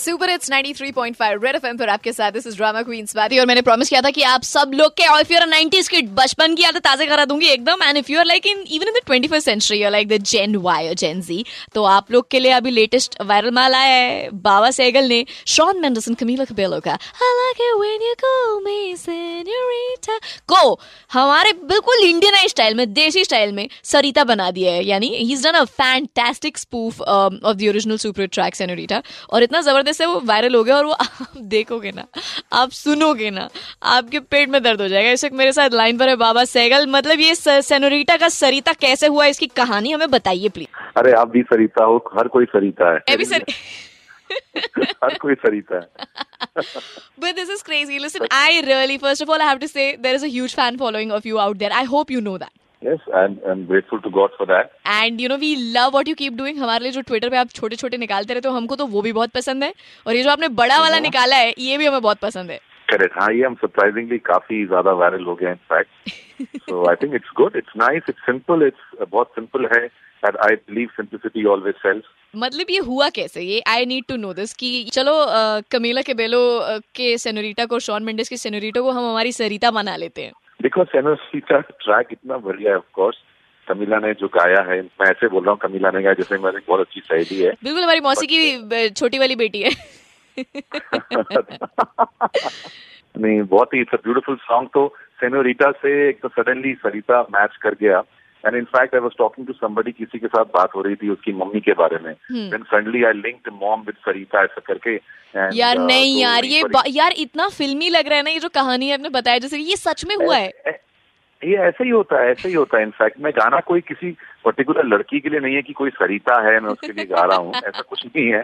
Super it's 93.5 red FM पर आपके साथ this is drama queen Swati और मैंने प्रॉमिस किया था कि आप सब लोग के यू आर 90s किड बचपन की यादें ताज़ा करा दूँगी एकदम। And if you are like in even in the 21st century you like the gen Y or gen Z तो आप लोग के लिए अभी लेटेस्ट वायरल माल आया है, बाबा सहगल ने शॉन मेंडरसन कमीला कबेलो का को हमारे बिल्कुल इंडियन स्टाइल में, देसी स्टाइल में सरिता बना दिया है। यानी he is done a fantastic spoof of the original super track senorita और इतना ज़बरदस्त है वो वायरल हो गया और वो आप देखोगे ना आप सुनोगे ना आपके पेट में दर्द हो जाएगा। इस वक्त मेरे साथ लाइन पर है बाबा सैगल मतलब ये सेनोरिटा का सरिता कैसे हुआ इसकी कहानी हमें बताइए प्लीज़ अरे आप भी सरिता हो हर कोई सरिता है। भी सर... हर कोई सरिता है। But this is crazy. Listen i really first of all i have to say there is a huge fan following of you out there. I hope you know that. Yes, I'm, I'm grateful to God for that. And you know, we love what you keep doing. हमारे लिए जो Twitter पे आप छोटे छोटे निकालते रहते हो हमको तो वो भी बहुत पसंद है। और ये जो आपने बड़ा वाला हाँ। निकाला है ये भी हमें बहुत पसंद है। करेक्ट हाँ ये हम सरप्राइजिंगली काफ़ी ज़्यादा वायरल हो गया in fact so I think it's good it's nice it's simple it's बहुत सिंपल है and I believe simplicity always sells मतलब ये हुआ कैसे? ये I need to know this कि चलो कमीला के बेलो के सेनोरिटा को शॉन मेंडेस के सेनोरिटा को हम हमारी सरिता बना लेते हैं। देखो सेनोसी का ट्रैक इतना बढ़िया है ऑफकोर्स कमीला ने जो गाया है मैं ऐसे बोल रहा हूँ कमीला ने गाया जैसे मेरी बहुत अच्छी सहेली है। बिल्कुल हमारी मौसी की छोटी वाली बेटी है। नहीं बहुत ही इट्स ब्यूटीफुल सॉन्ग तो सेनोरिटा से एक तो सडनली सरिता मैच कर गया। And in fact I was talking to somebody किसी के साथ बात हो रही थी उसकी मम्मी के बारे में। Then suddenly I linked mom with Sarita ऐसा करके। And, यार uh, नहीं तो यार ये यार इतना फिल्मी लग रहा है ना ये जो कहानी है आपने बताया जैसे ये सच में हुआ है। ये ऐसे ही होता है ऐसे ही होता है। इनफैक्ट मैं गाना कोई किसी पर्टिकुलर लड़की के लिए नहीं है कि कोई सरिता है मैं उसके लिए गा रहा हूँ ऐसा कुछ नहीं है।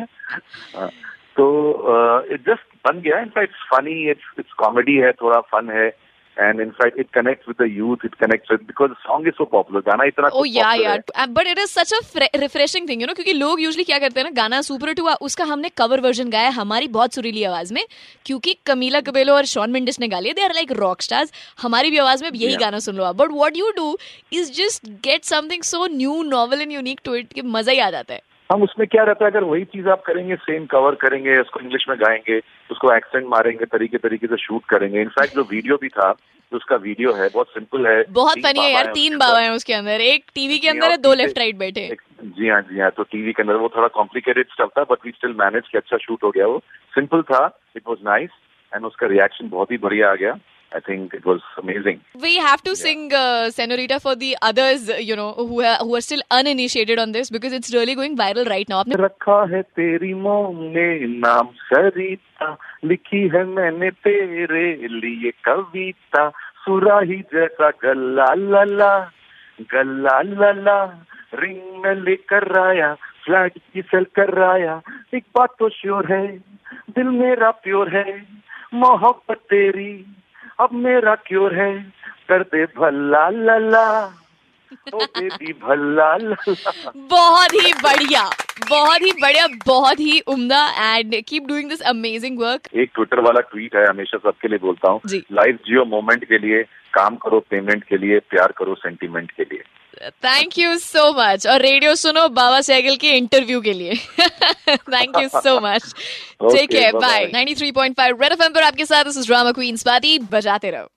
हाँ, तो इट जस्ट बन गया। In fact funny it's it's comedy है थोड़ा फन है। And in fact it connects with the youth it connects with because the song is so popular गाना इतना oh yeah yeah. but it is such a refreshing thing you know क्योंकि लोग usually क्या करते हैं ना गाना सुपर हिट हुआ उसका हमने कवर वर्जन गाया हमारी बहुत सुरीली आवाज़ में क्योंकि कमीला कबेलो और शॉन मेंडिस ने गा लिया they are like rock stars हमारी भी आवाज़ में यही yeah. गाना सुन लो but what you do is just get something so new novel and unique to it कि मज़ा ही आ जाता है। हम उसमें क्या रहता है अगर वही चीज़ आप करेंगे सेम कवर करेंगे उसको इंग्लिश में गाएँगे उसको एक्सेंट मारेंगे तरीके तरीके से शूट करेंगे। इनफैक्ट जो वीडियो भी था जो उसका वीडियो है बहुत सिंपल है। बहुत फनी है यार तीन बाबा हैं उसके अंदर। एक टीवी के अंदर है दो लेफ़्ट राइट बैठे जी हाँ जी हाँ तो टीवी के अंदर वो थोड़ा कॉम्प्लिकेटेड स्टफ़ था बट वी स्टिल मैनेज के अच्छा शूट हो गया वो। सिंपल था इट वॉज़ नाइस एंड उसका रिएक्शन बहुत ही बढ़िया आ गया। I think it was amazing. We have to yeah. sing uh, Senorita for the others, you know, who are, who are still uninitiated on this because it's really going viral right now. रखा है तेरी मोम ने नाम सरिता लिखी है मैंने तेरे लिए कविता सुराही जैसा गल्ला लला गल्ला लला रिंग में लेकर आया फ्लैट की सेल कर आया एक बात तो श्योर है दिल मेरा प्योर है मोहब्बत तेरी अब मेरा क्योर है? करते दे भल्ला लल्ला। ओ बेबी भल्ला लल्ला। बहुत ही बढ़िया बहुत ही बढ़िया बहुत ही उम्दा and keep doing this amazing work एक ट्विटर वाला ट्वीट है हमेशा सबके लिए बोलता हूँ। लाइफ जियो मोमेंट के लिए काम करो पेमेंट के लिए प्यार करो सेंटीमेंट के लिए। थैंक यू सो मच और रेडियो सुनो बाबा सैगल के इंटरव्यू के लिए. थैंक यू सो मच ठीक है बाय 93.5 रेड एफएम पर आपके साथ this is drama queens party बजाते रहो.